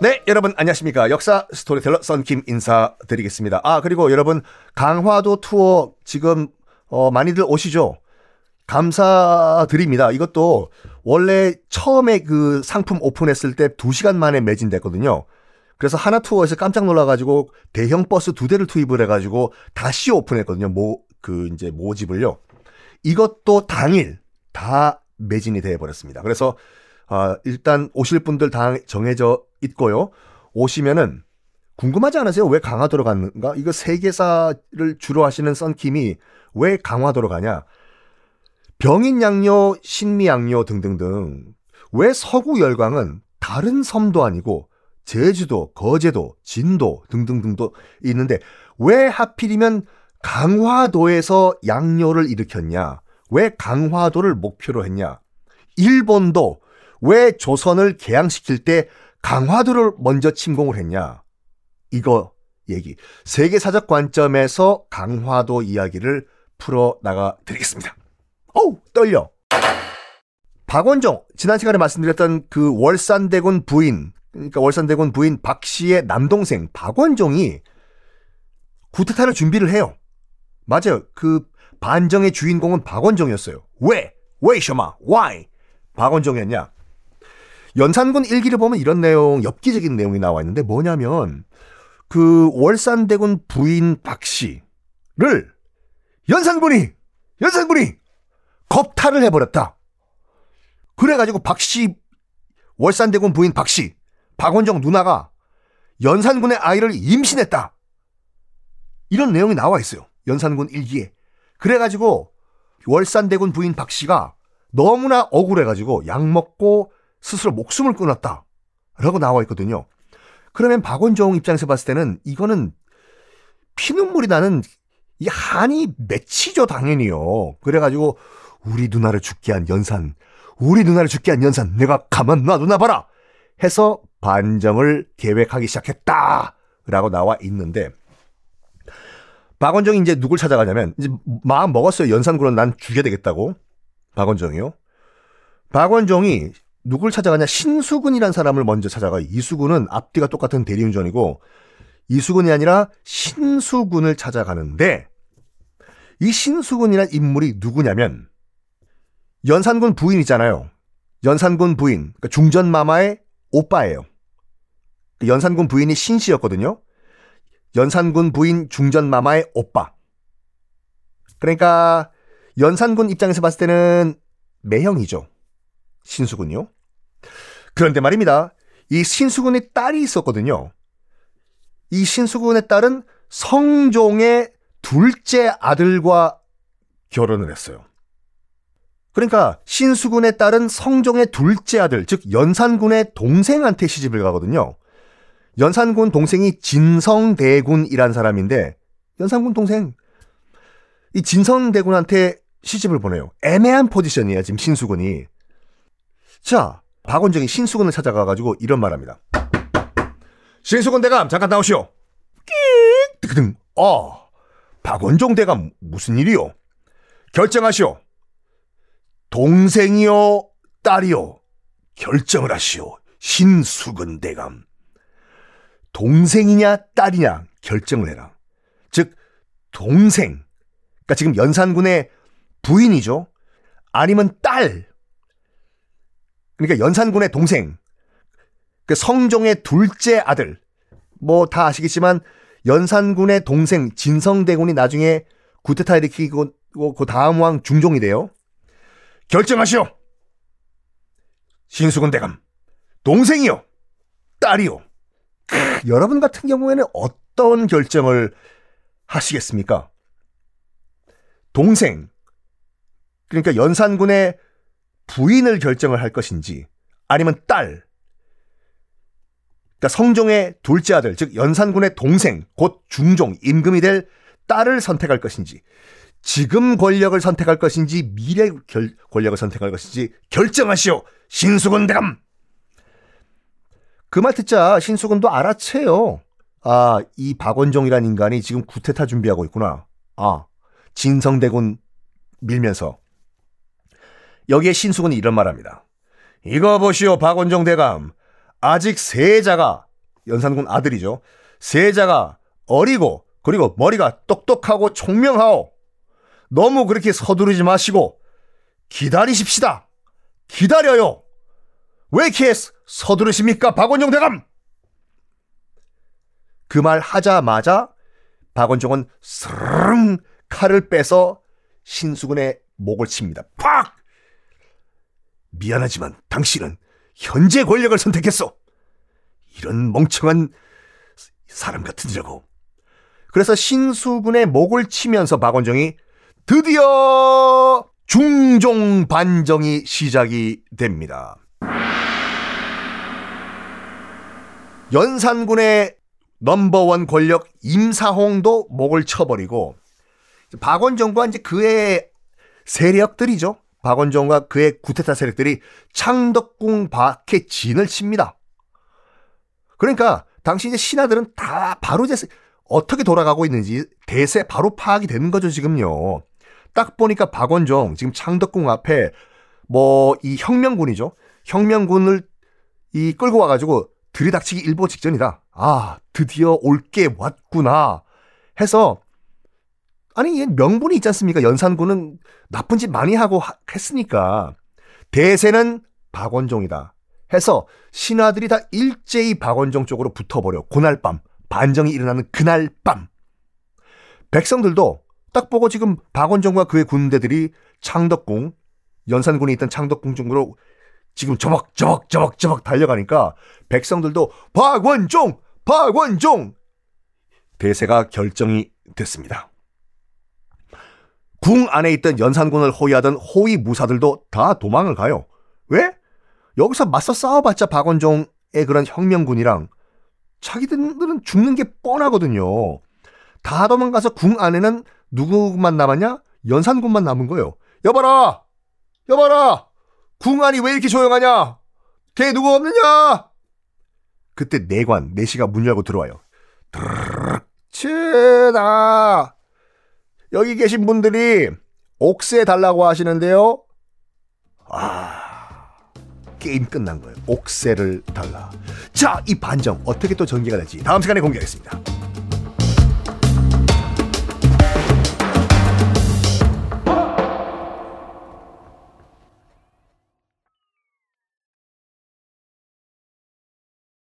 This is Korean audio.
네, 여러분 안녕하십니까. 역사 스토리텔러 썬킴 인사드리겠습니다. 아, 그리고 여러분 강화도 투어 지금 어, 많이들 오시죠? 감사드립니다. 이것도 원래 처음에 그 상품 오픈했을 때 2시간 만에 매진됐거든요. 그래서 하나투어에서 깜짝 놀라가지고 대형 버스 두 대를 투입을 해가지고 다시 오픈했거든요. 모, 그 이제 모집을요. 이것도 당일 다 매진이 되어버렸습니다. 그래서 아, 일단 오실 분들 다 정해져 있고요. 오시면은 궁금하지 않으세요? 왜 강화도로 갔는가? 이거 세계사를 주로 하시는 썬킴이 왜 강화도로 가냐? 병인 양요, 신미 양요 등등등. 왜 서구 열강은 다른 섬도 아니고 제주도, 거제도, 진도 등등등도 있는데 왜 하필이면 강화도에서 양요를 일으켰냐? 왜 강화도를 목표로 했냐? 일본도 왜 조선을 개항시킬 때 강화도를 먼저 침공을 했냐? 이거 얘기. 세계사적 관점에서 강화도 이야기를 풀어 나가 드리겠습니다. 어우, 떨려. 박원종, 지난 시간에 말씀드렸던 그 월산대군 부인, 그러니까 월산대군 부인 박 씨의 남동생 박원종이 구테타를 준비를 해요. 맞아요. 그 반정의 주인공은 박원종이었어요. 왜? 왜 셔마? Why? 박원종이었냐? 연산군 일기를 보면 이런 내용, 엽기적인 내용이 나와 있는데 뭐냐면 그 월산대군 부인 박 씨를 연산군이 연산군이 겁탈을 해버렸다. 그래가지고 박 씨, 월산대군 부인 박 씨, 박원정 누나가 연산군의 아이를 임신했다. 이런 내용이 나와 있어요. 연산군 일기에. 그래가지고 월산대군 부인 박 씨가 너무나 억울해가지고 약 먹고 스스로 목숨을 끊었다. 라고 나와 있거든요. 그러면 박원종 입장에서 봤을 때는 이거는 피눈물이 나는 이 한이 맺히죠, 당연히요. 그래가지고 우리 누나를 죽게 한 연산, 우리 누나를 죽게 한 연산, 내가 가만 놔두나 봐라! 해서 반정을 계획하기 시작했다! 라고 나와 있는데, 박원정이 이제 누굴 찾아가냐면, 이제 마음 먹었어요. 연산군은 난 죽여야 되겠다고. 박원정이요. 박원정이 누굴 찾아가냐? 신수근이란 사람을 먼저 찾아가요. 이수근은 앞뒤가 똑같은 대리운전이고, 이수근이 아니라 신수근을 찾아가는데, 이 신수근이란 인물이 누구냐면, 연산군 부인이잖아요. 연산군 부인, 그러니까 중전마마의 오빠예요. 연산군 부인이 신씨였거든요. 연산군 부인 중전마마의 오빠. 그러니까 연산군 입장에서 봤을 때는 매형이죠. 신수군요. 그런데 말입니다. 이 신수군의 딸이 있었거든요. 이 신수군의 딸은 성종의 둘째 아들과 결혼을 했어요. 그러니까 신수군의 딸은 성종의 둘째 아들, 즉 연산군의 동생한테 시집을 가거든요. 연산군 동생이 진성대군이란 사람인데 연산군 동생 이 진성대군한테 시집을 보내요. 애매한 포지션이에요, 지금 신수군이. 자, 박원정이 신수군을 찾아가가지고 이런 말합니다. 신수군 대감 잠깐 나오시오. 끼익 등 어, 박원종 대감 무슨 일이요? 결정하시오. 동생이요, 딸이요, 결정을 하시오. 신수근 대감. 동생이냐, 딸이냐, 결정을 해라. 즉, 동생. 그러니까 지금 연산군의 부인이죠. 아니면 딸. 그러니까 연산군의 동생. 그 성종의 둘째 아들. 뭐 다 아시겠지만 연산군의 동생 진성대군이 나중에 구테타 일으키고 그 다음 왕 중종이 돼요. 결정하시오. 신수군 대감, 동생이요, 딸이요. 크, 여러분 같은 경우에는 어떤 결정을 하시겠습니까? 동생, 그러니까 연산군의 부인을 결정을 할 것인지, 아니면 딸, 그러니까 성종의 둘째 아들, 즉 연산군의 동생, 곧 중종, 임금이 될 딸을 선택할 것인지, 지금 권력을 선택할 것인지 미래 결, 권력을 선택할 것인지 결정하시오. 신수군 대감. 그 말 듣자 신수군도 알아채요. 아, 이 박원종이란 인간이 지금 구테타 준비하고 있구나. 아, 진성대군 밀면서. 여기에 신수군이 이런 말합니다. 이거 보시오 박원종 대감. 아직 세자가 연산군 아들이죠. 세자가 어리고 그리고 머리가 똑똑하고 총명하오. 너무 그렇게 서두르지 마시고 기다리십시다. 기다려요. 왜 이렇게 서두르십니까 박원종 대감? 그 말 하자마자 박원종은 스르릉 칼을 빼서 신수군의 목을 칩니다. 팍! 미안하지만 당신은 현재 권력을 선택했어. 이런 멍청한 사람 같은지라고. 그래서 신수군의 목을 치면서 박원종이 드디어 중종 반정이 시작이 됩니다. 연산군의 넘버원 권력 임사홍도 목을 쳐버리고 박원종과 이제 그의 세력들이죠. 박원종과 그의 구테타 세력들이 창덕궁 밖에 진을 칩니다. 그러니까 당시 이제 신하들은 다 바로 이제 어떻게 돌아가고 있는지 대세 바로 파악이 되는 거죠, 지금요. 딱 보니까 박원종 지금 창덕궁 앞에 뭐 이 혁명군이죠. 혁명군을 이 끌고 와가지고 들이닥치기 일보 직전이다. 아, 드디어 올 게 왔구나. 해서 아니 명분이 있지 않습니까? 연산군은 나쁜 짓 많이 하고 하, 했으니까 대세는 박원종이다. 해서 신하들이 다 일제히 박원종 쪽으로 붙어버려. 그날 밤 반정이 일어나는 그날 밤 백성들도 딱 보고 지금 박원종과 그의 군대들이 창덕궁 연산군이 있던 창덕궁 쪽으로 지금 저벅 저벅 저벅 저벅 달려가니까 백성들도 박원종 박원종 대세가 결정이 됐습니다. 궁 안에 있던 연산군을 호위하던 호위 무사들도 다 도망을 가요. 왜? 여기서 맞서 싸워봤자 박원종의 그런 혁명군이랑 자기들은 죽는 게 뻔하거든요. 다 도망가서 궁 안에는 누구만 남았냐? 연산군만 남은 거예요. 여봐라! 여봐라! 궁 안이 왜 이렇게 조용하냐? 걔 누구 없느냐? 그때 내관, 내시가 문 열고 들어와요. 츠다! 여기 계신 분들이 옥새 달라고 하시는데요. 아, 게임 끝난 거예요. 옥새를 달라. 자, 이 반정 어떻게 또 전개가 될지 다음 시간에 공개하겠습니다.